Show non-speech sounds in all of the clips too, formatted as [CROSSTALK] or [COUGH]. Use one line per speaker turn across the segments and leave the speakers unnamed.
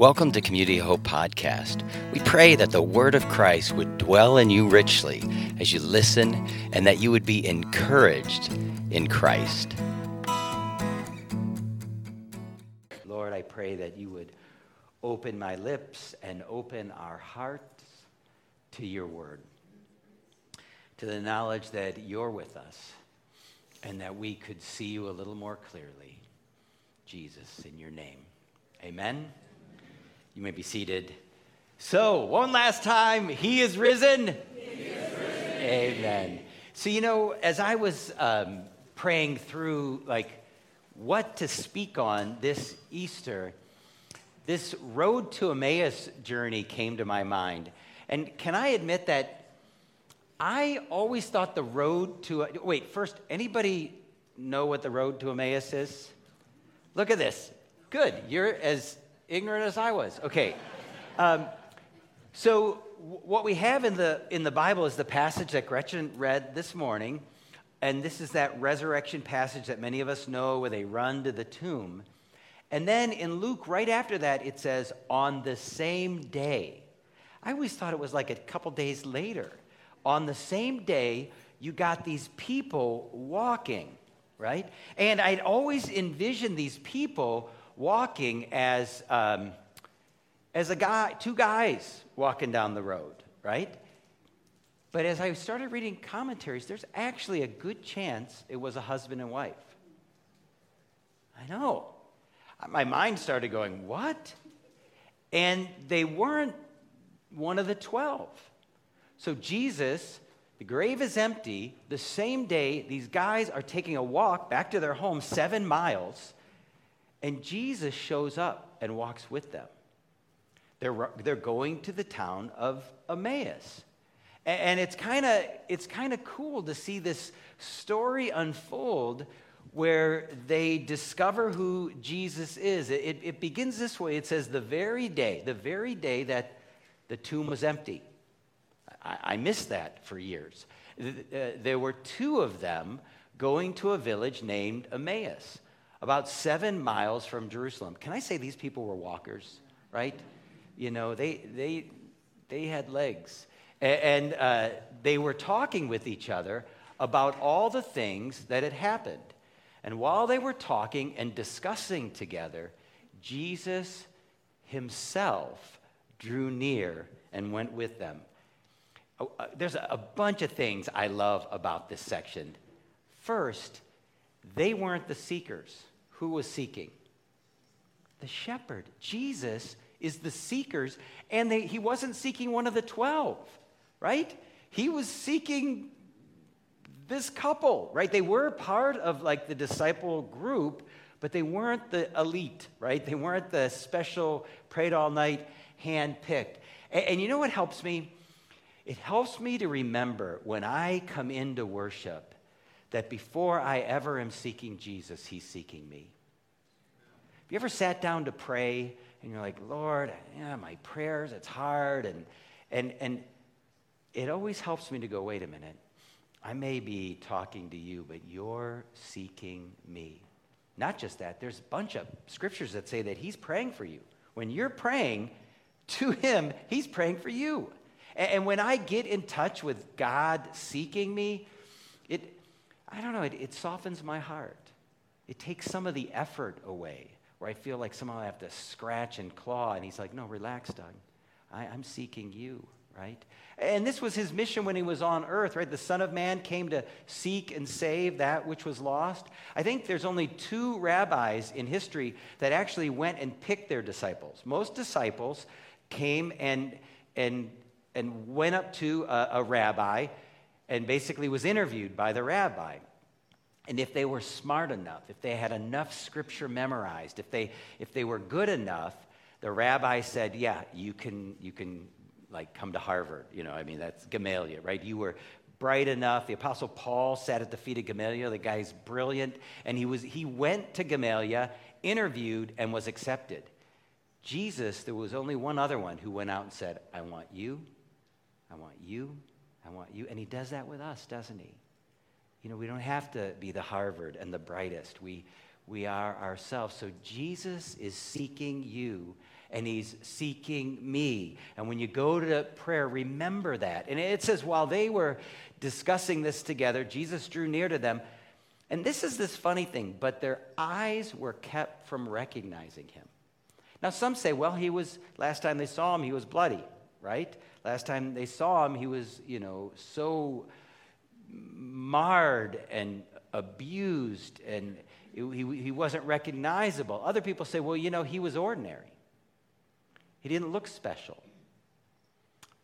Welcome to Community Hope Podcast. We pray that the Word of Christ would dwell in you richly as you listen and that you would be encouraged in Christ. Lord, I pray that you would open my lips and open our hearts to your Word, to the knowledge that you're with us and that we could see you a little more clearly. Jesus, in your name. Amen. You may be seated. So, one last time, He is risen.
He is risen.
Amen. So, you know, as I was um, praying through, like, what to speak on this Easter, this road to Emmaus journey came to my mind. And can I admit that I always thought the road to, wait, first, anybody know what the road to Emmaus is? Look at this. Good. You're as ignorant as I was. Okay. Um, so what we have in the in the Bible is the passage that Gretchen read this morning, and this is that resurrection passage that many of us know, where they run to the tomb. And then in Luke, right after that, it says, on the same day. I always thought it was like a couple days later. On the same day, you got these people walking, right? And I'd always envisioned these people walking as, um, as a guy, two guys walking down the road, right? But as I started reading commentaries, there's actually a good chance it was a husband and wife. I know. My mind started going, what? And they weren't one of the 12. So Jesus, the grave is empty. The same day, these guys are taking a walk back to their home, seven miles. And Jesus shows up and walks with them. They're, they're going to the town of Emmaus. And it's kind of it's kind of cool to see this story unfold where they discover who Jesus is. It, it, begins this way. It says, the very day, the very day that the tomb was empty. I, I missed that for years. Uh, there were two of them going to a village named Emmaus about seven miles from Jerusalem. Can I say these people were walkers, right? You know, they, they, they had legs. And, uh, they were talking with each other about all the things that had happened. And while they were talking and discussing together, Jesus himself drew near and went with them. Oh, uh, there's a bunch of things I love about this section. First, they weren't the seekers who was seeking? The shepherd. Jesus is the seekers, and they, he wasn't seeking one of the 12, right? He was seeking this couple, right? They were part of like the disciple group, but they weren't the elite, right? They weren't the special, prayed all night, hand picked. And, and you know what helps me? It helps me to remember when I come into worship that before I ever am seeking Jesus, he's seeking me. Have you ever sat down to pray and you're like, Lord, yeah, my prayers, it's hard. And, and, and it always helps me to go, wait a minute. I may be talking to you, but you're seeking me. Not just that, there's a bunch of scriptures that say that he's praying for you. When you're praying to him, he's praying for you. And, when I get in touch with God seeking me, it, I don't know, it, it softens my heart. It takes some of the effort away where I feel like somehow I have to scratch and claw. And he's like, no, relax, Doug. I, I'm seeking you, right? And this was his mission when he was on earth, right? The Son of Man came to seek and save that which was lost. I think there's only two rabbis in history that actually went and picked their disciples. Most disciples came and, and, and went up to a, a rabbi and basically was interviewed by the rabbi. And if they were smart enough, if they had enough scripture memorized, if they, if they were good enough, the rabbi said, yeah, you can, you can like come to Harvard. You know, I mean, that's Gamaliel, right? You were bright enough. The apostle Paul sat at the feet of Gamaliel. The guy's brilliant. And he, was, he went to Gamaliel, interviewed, and was accepted. Jesus, there was only one other one who went out and said, I want you, I want you, I want you. And he does that with us, doesn't he? You know, we don't have to be the Harvard and the brightest. We, we are ourselves. So Jesus is seeking you, and he's seeking me. And when you go to prayer, remember that. And it says, while they were discussing this together, Jesus drew near to them. And this is this funny thing, but their eyes were kept from recognizing him. Now, some say, well, he was, last time they saw him, he was bloody, right? Last time they saw him, he was, you know, so marred and abused and he, he wasn't recognizable. Other people say, well, you know, he was ordinary. He didn't look special.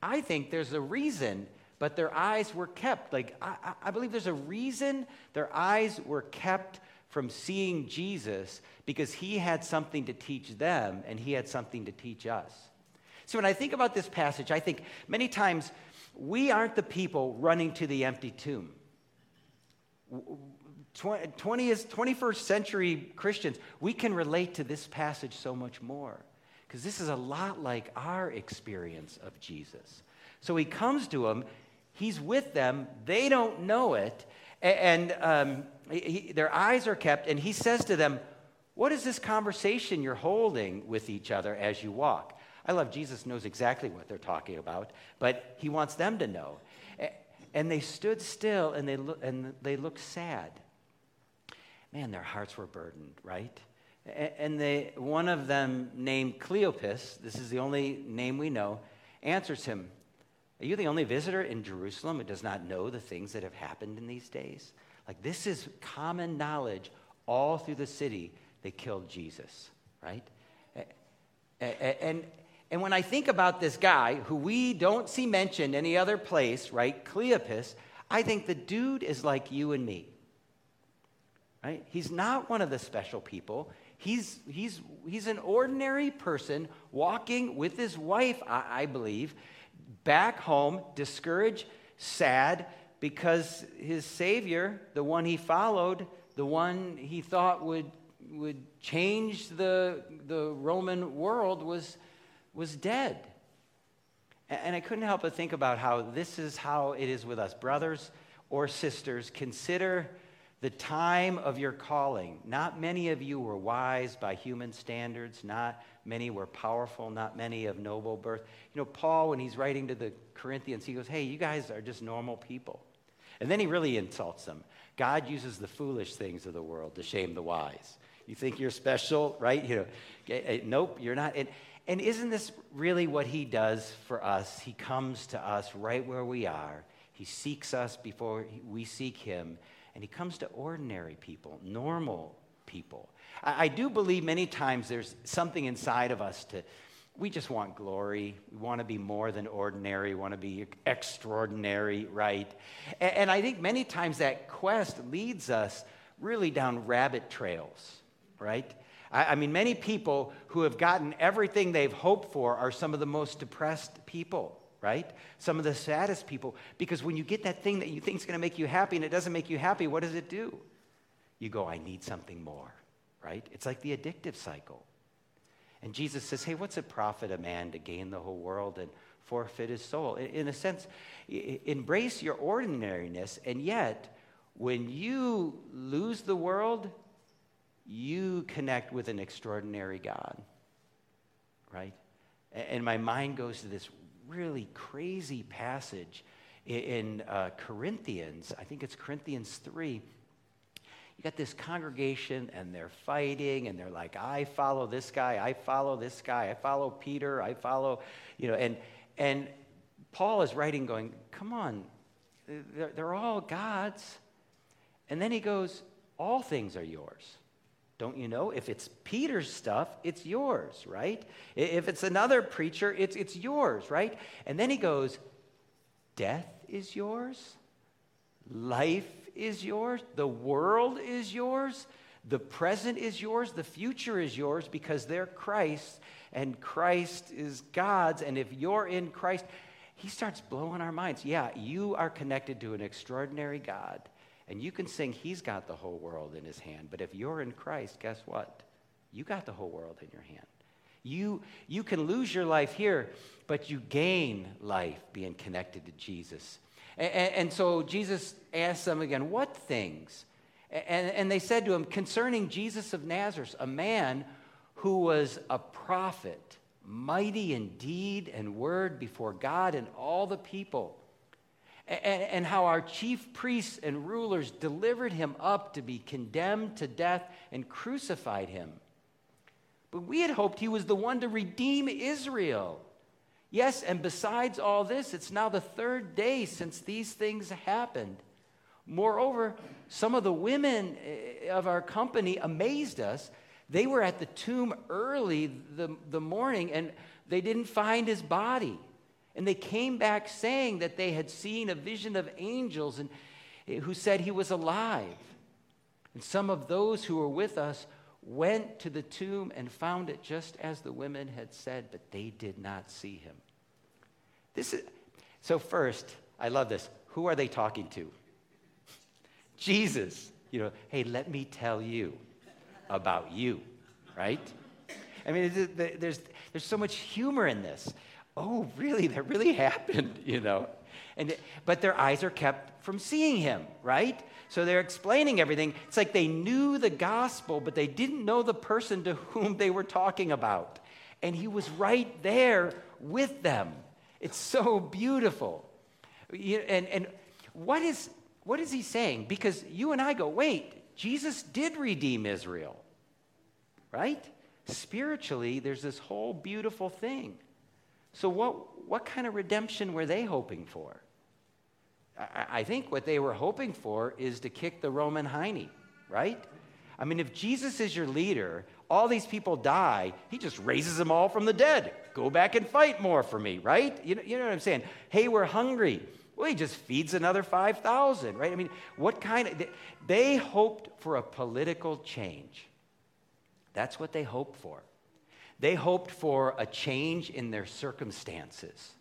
I think there's a reason, but their eyes were kept. Like, I, I believe there's a reason their eyes were kept from seeing Jesus because he had something to teach them and he had something to teach us. See, when I think about this passage, I think many times we aren't the people running to the empty tomb. 20th, 21st century Christians, we can relate to this passage so much more because this is a lot like our experience of Jesus. So he comes to them, he's with them, they don't know it, and um, he, their eyes are kept, and he says to them, What is this conversation you're holding with each other as you walk? I love Jesus knows exactly what they're talking about, but he wants them to know. And they stood still and they, lo- and they looked sad man, their hearts were burdened, right? And they, one of them, named Cleopas, this is the only name we know, answers him Are you the only visitor in Jerusalem who does not know the things that have happened in these days? Like, this is common knowledge all through the city. They killed Jesus, right? And, and when I think about this guy who we don't see mentioned any other place, right, Cleopas, I think the dude is like you and me. Right? He's not one of the special people. He's, he's, he's an ordinary person walking with his wife, I, I believe, back home, discouraged, sad, because his Savior, the one he followed, the one he thought would, would change the, the Roman world, was, was dead. And I couldn't help but think about how this is how it is with us. Brothers or sisters, consider the time of your calling. Not many of you were wise by human standards. Not many were powerful. Not many of noble birth. You know, Paul, when he's writing to the Corinthians, he goes, Hey, you guys are just normal people. And then he really insults them. God uses the foolish things of the world to shame the wise. You think you're special, right? You know, eh, nope, you're not. And, and isn't this really what he does for us? He comes to us right where we are. He seeks us before we seek him and he comes to ordinary people, normal people. I, I do believe many times there's something inside of us to, we just want glory. We want to be more than ordinary. We want to be extraordinary, right? And, and, I think many times that quest leads us really down rabbit trails, right? I, I mean, many people who have gotten everything they've hoped for are some of the most depressed people right? Some of the saddest people. Because when you get that thing that you think is going to make you happy and it doesn't make you happy, what does it do? You go, I need something more, right? It's like the addictive cycle. And Jesus says, hey, what's it profit a man to gain the whole world and forfeit his soul? In a sense, embrace your ordinariness, and yet, when you lose the world, you connect with an extraordinary God, right? And my mind goes to this really crazy passage in uh, Corinthians. I think it's Corinthians 3. You got this congregation and they're fighting and they're like, I follow this guy, I follow this guy, I follow Peter, I follow, you know, and, and Paul is writing going, come on, they're, they're all God's. And then he goes, all things are yours. Don't you know? If it's Peter's stuff, it's yours, right? If it's another preacher, it's, it's yours, right? And then he goes, Death is yours, life is yours, the world is yours, the present is yours, the future is yours because they're Christ and Christ is God's. And if you're in Christ, he starts blowing our minds. Yeah, you are connected to an extraordinary God and you can sing, He's got the whole world in His hand. But if you're in Christ, guess what? You got the whole world in your hand. You, you can lose your life here, but you gain life being connected to Jesus. And, and so Jesus asked them again, What things? And, and they said to him, Concerning Jesus of Nazareth, a man who was a prophet mighty in deed and word before God and all the people. And, and, how our chief priests and rulers delivered him up to be condemned to death and crucified him. But we had hoped he was the one to redeem Israel. Yes, and besides all this, it's now the third day since these things happened. Moreover, some of the women eh, of our company amazed us they were at the tomb early the, the morning and they didn't find his body. And they came back saying that they had seen a vision of angels and eh, who said he was alive. And some of those who were with us went to the tomb and found it just as the women had said, but they did not see him. This is so first, I love this. Who are they talking to? Jesus. You know, hey, let me tell you about you, right? I mean, there's, there's so much humor in this. Oh, really? That really [LAUGHS] happened, you know? And, but their eyes are kept from seeing him, right? So they're explaining everything. It's like they knew the gospel, but they didn't know the person to [LAUGHS] whom they were talking about. And he was right there with them. It's so beautiful. And, and what, is, what is he saying? Because you and I go, wait, Jesus did redeem Israel, right? Spiritually, there's this whole beautiful thing. So, what, what kind of redemption were they hoping for? I, I think what they were hoping for is to kick the Roman hiney, right? I mean, if Jesus is your leader, all these people die, he just raises them all from the dead. Go back and fight more for me, right? You know, you know what I'm saying? Hey, we're hungry. Well, he just feeds another 5,000, right? I mean, what kind of. They hoped for a political change. That's what they hoped for. They hoped for a change in their circumstances.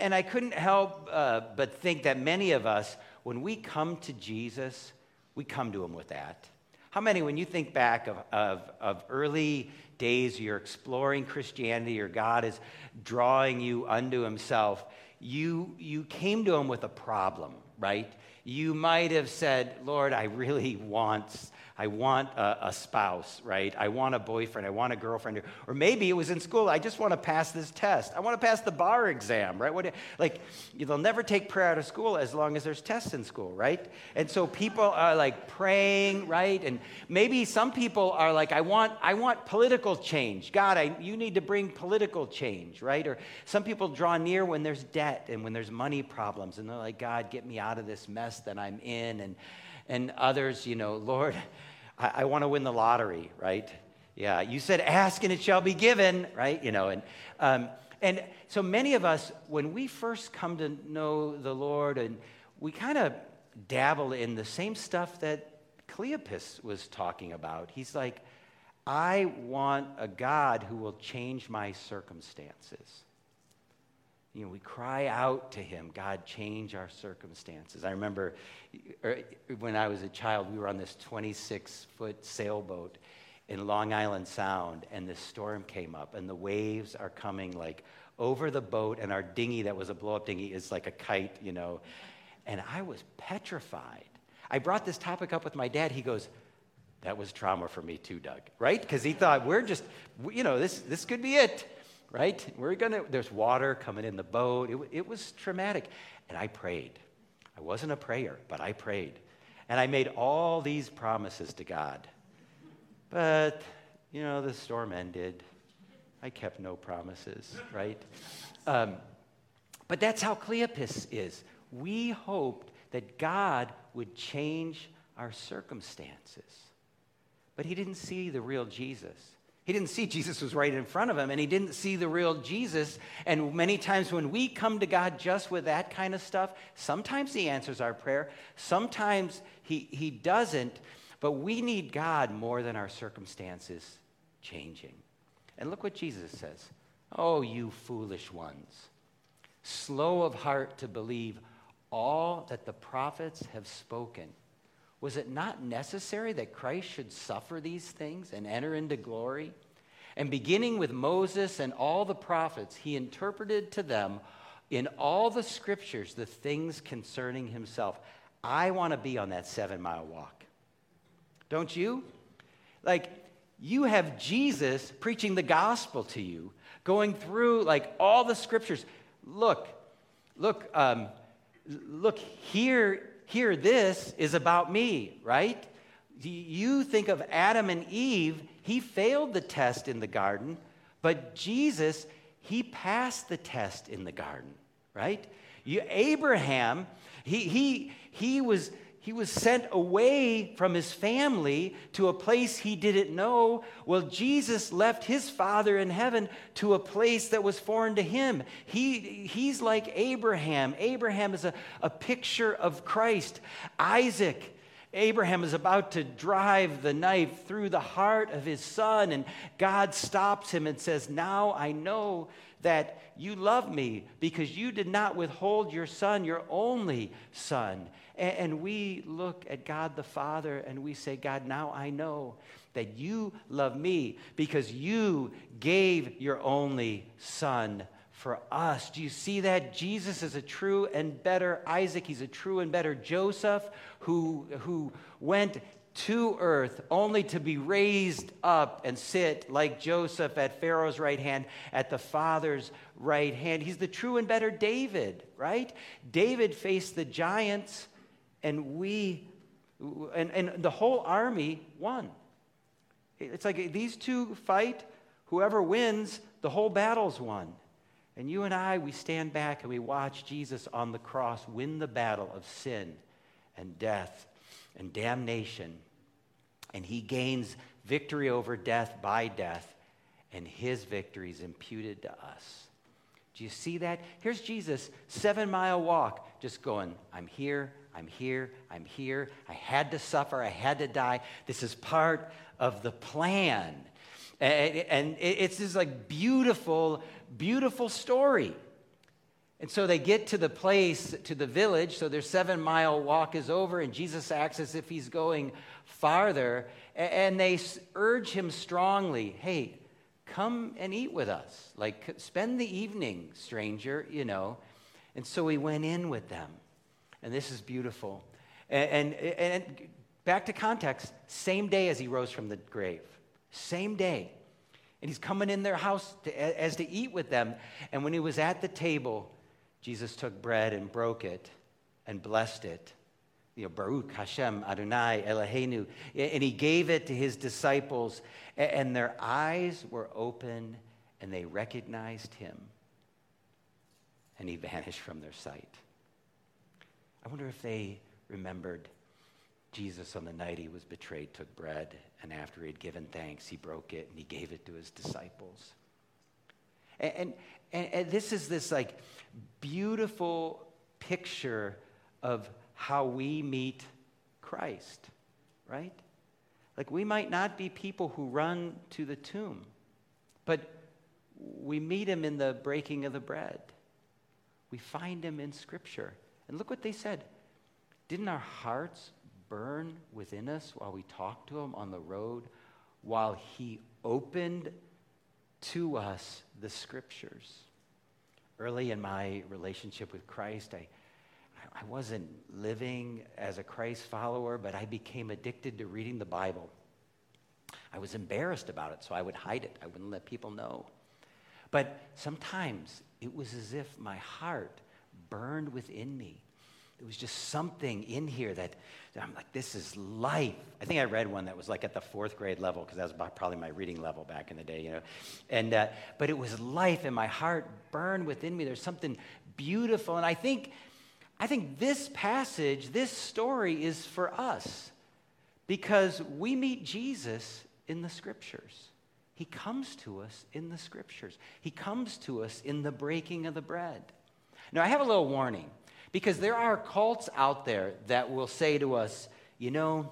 And I couldn't help uh, but think that many of us, when we come to Jesus, we come to him with that. How many, when you think back of, of, of early days, you're exploring Christianity or God is drawing you unto himself, you, you came to him with a problem, right? You might have said, Lord, I really [LAUGHS] want I want a, a, spouse, right? I want a boyfriend. I want a girlfriend. Or maybe it was in school. I just want to pass this test. I want to pass the bar exam, right? What, like, they'll never take prayer out of school as long as there's tests in school, right? And so people are like praying, right? And maybe some people are like, I want, I want political change. God, I, you need to bring political change, right? Or some people draw near when there's debt and when there's money problems. And they're like, God, get me out of this mess that I'm in. And and others, you know, Lord, I, I want to win the lottery, right? Yeah, you said, ask and it shall be given, right? You know, and, um, and so many of us, when we first come to know the Lord, and we kind of dabble in the same stuff that Cleopas was talking about. He's like, I want a God who will change my circumstances you know, we cry out to him, God, change our circumstances. I remember er, when I was a child, we were on this 26 foot sailboat in Long Island Sound, and this storm came up, and the waves are coming like over the boat, and our dinghy that was a blow up dinghy is like a kite, you know. And I was petrified. I brought this topic up with my dad. He goes, That was trauma for me too, Doug, right? Because he thought, We're just, you know, this, this could be it right? We're gonna, there's water coming in the boat. It, it was traumatic. And I prayed. I wasn't a prayer, but I prayed. And I made all these promises to God. But, you know, the storm ended. I kept no promises, right? Um, but that's how Cleopas is. We hoped that God would change our circumstances. But he didn't see the real Jesus. He didn't see Jesus was right in front of him, and he didn't see the real Jesus. And many times when we come to God just with that kind of stuff, sometimes he answers our prayer, sometimes he, he doesn't, but we need God more than our circumstances changing. And look what Jesus says Oh, you foolish ones, slow of heart to believe all that the prophets have spoken. Was it not necessary that Christ should suffer these things and enter into glory? And beginning with Moses and all the prophets, he interpreted to them in all the scriptures the things concerning himself. I want to be on that seven mile walk. Don't you? Like, you have Jesus preaching the gospel to you, going through like all the scriptures. Look, look, um, look, here, here, this is about me, right? You think of Adam and Eve, he failed the test in the garden, but Jesus, he passed the test in the garden, right? You, Abraham, he, he, he was he was sent away from his family to a place he didn't know. Well, Jesus left his Father in heaven to a place that was foreign to him. He, he's like Abraham. Abraham is a, a picture of Christ. Isaac, Abraham is about to drive the knife through the heart of his son, and God stops him and says, Now I know that you love me because you did not withhold your son, your only son. And, we look at God the Father and we say, God, now I know that you love me because you gave your only son for us. Do you see that? Jesus is a true and better Isaac. He's a true and better Joseph who, who went to earth only to be raised up and sit like Joseph at Pharaoh's right hand, at the Father's right hand. He's the true and better David, right? David faced the giants and we, and, and the whole army won. It's like these two fight, whoever wins, the whole battle's won. And you and I, we stand back and we watch Jesus on the cross win the battle of sin and death and damnation. And he gains victory over death by death, and his victory is imputed to us. Do you see that? Here's Jesus, seven mile walk, just going, I'm here, I'm here, I'm here. I had to suffer, I had to die. This is part of the plan. And it's this like beautiful, beautiful story. And so they get to the place, to the village. So their seven mile walk is over, and Jesus acts as if he's going farther. And they urge him strongly hey, come and eat with us. Like, spend the evening, stranger, you know. And so he went in with them. And this is beautiful. And, and, and back to context, same day as he rose from the grave. Same day. And he's coming in their house to, as to eat with them. And when he was at the table, Jesus took bread and broke it and blessed it. You know, Baruch Hashem Adonai Eloheinu. And he gave it to his disciples, and their eyes were open and they recognized him. And he vanished from their sight. I wonder if they remembered Jesus on the night he was betrayed took bread, and after he had given thanks, he broke it and he gave it to his disciples. And, and, and this is this like beautiful picture of how we meet Christ, right? Like we might not be people who run to the tomb, but we meet him in the breaking of the bread. We find him in Scripture. And look what they said. Didn't our hearts burn within us while we talked to him on the road, while he opened to us the scriptures? Early in my relationship with Christ, I, I wasn't living as a Christ follower, but I became addicted to reading the Bible. I was embarrassed about it, so I would hide it. I wouldn't let people know. But sometimes it was as if my heart burned within me. It was just something in here that, that I'm like, this is life. I think I read one that was like at the fourth grade level because that was probably my reading level back in the day, you know. And uh, but it was life, and my heart burned within me. There's something beautiful, and I think, I think this passage, this story, is for us because we meet Jesus in the Scriptures. He comes to us in the Scriptures. He comes to us in the breaking of the bread. Now, I have a little warning because there are cults out there that will say to us, you know,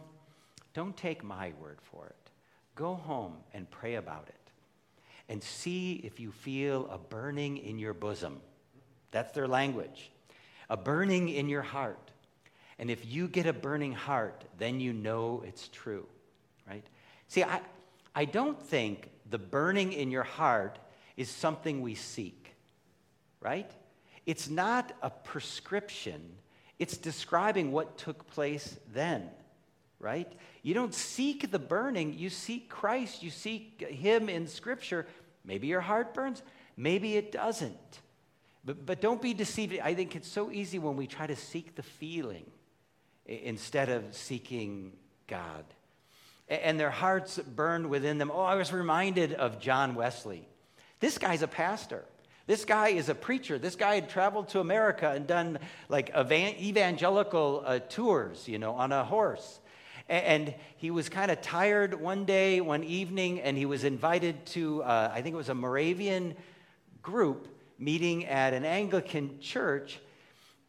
don't take my word for it. Go home and pray about it and see if you feel a burning in your bosom. That's their language. A burning in your heart. And if you get a burning heart, then you know it's true, right? See, I, I don't think the burning in your heart is something we seek, right? It's not a prescription, it's describing what took place then. right? You don't seek the burning, you seek Christ, you seek Him in Scripture. Maybe your heart burns, maybe it doesn't. But, but don't be deceived. I think it's so easy when we try to seek the feeling instead of seeking God. And their hearts burned within them. Oh, I was reminded of John Wesley. This guy's a pastor. This guy is a preacher. This guy had traveled to America and done like evangelical uh, tours, you know, on a horse. And he was kind of tired one day, one evening, and he was invited to, uh, I think it was a Moravian group meeting at an Anglican church.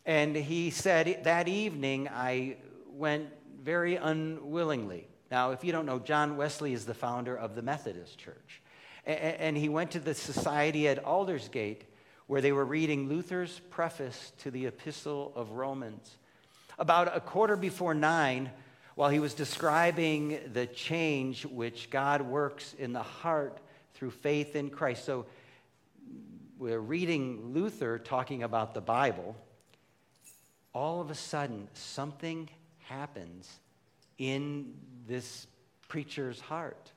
And he said, That evening I went very unwillingly. Now, if you don't know, John Wesley is the founder of the Methodist Church. And he went to the society at Aldersgate where they were reading Luther's preface to the Epistle of Romans. About a quarter before nine, while he was describing the change which God works in the heart through faith in Christ. So we're reading Luther talking about the Bible. All of a sudden, something happens in this preacher's heart.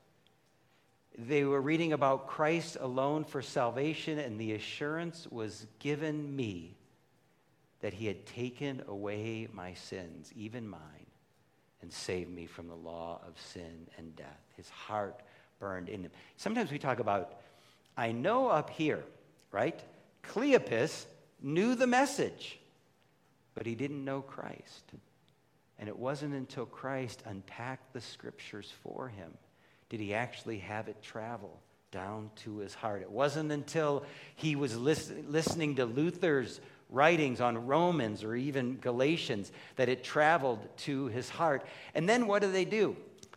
They were reading about Christ alone for salvation, and the assurance was given me that he had taken away my sins, even mine, and saved me from the law of sin and death. His heart burned in him. Sometimes we talk about, I know up here, right? Cleopas knew the message, but he didn't know Christ. And it wasn't until Christ unpacked the scriptures for him did he actually have it travel down to his heart. It wasn't until he was listen, listening to Luther's writings on Romans or even Galatians that it traveled to his heart. And then what do they do?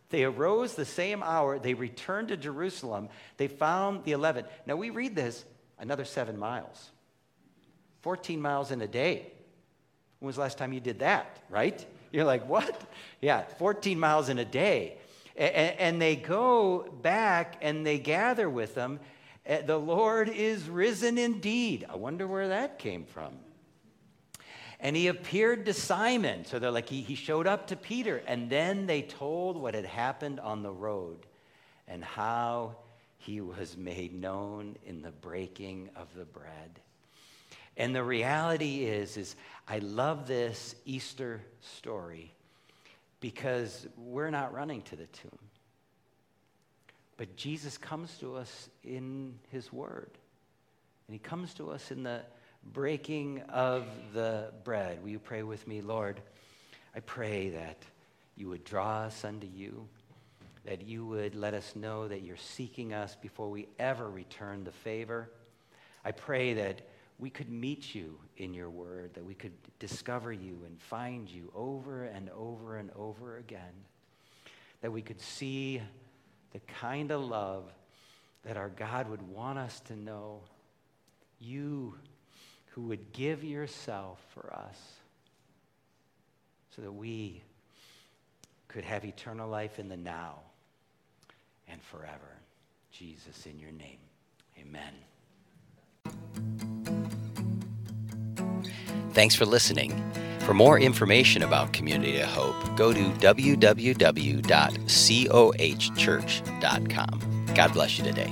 They arose the same hour, they returned to Jerusalem, they found the eleven. Now we read this another seven miles, 14 miles in a day. When was the last time you did that, right? You're like, what? Yeah, 14 miles in a day. And they go back and they gather with them. Eh, the Lord is risen indeed. I wonder where that came from. And he appeared to Simon. So they're like, he, he showed up to Peter. And then they told what had happened on the road and how he was made known in the breaking of the bread. And the reality is, is I love this Easter story because we're not running to the tomb. But Jesus comes to us in his word. And he comes to us in the breaking of the bread. Will you pray with me, Lord? I pray that you would draw us unto you, that you would let us know that you're seeking us before we ever return the favor. I pray that we could meet you in your word, that we could discover you and find you over and over and over again, that we could see the kind of love that our God would want us to know. You who would give yourself for us so that we could have eternal life in the now and forever. Jesus, in your name, amen.
Thanks for listening. For more information about Community of Hope, go to www.cohchurch.com. God bless you today.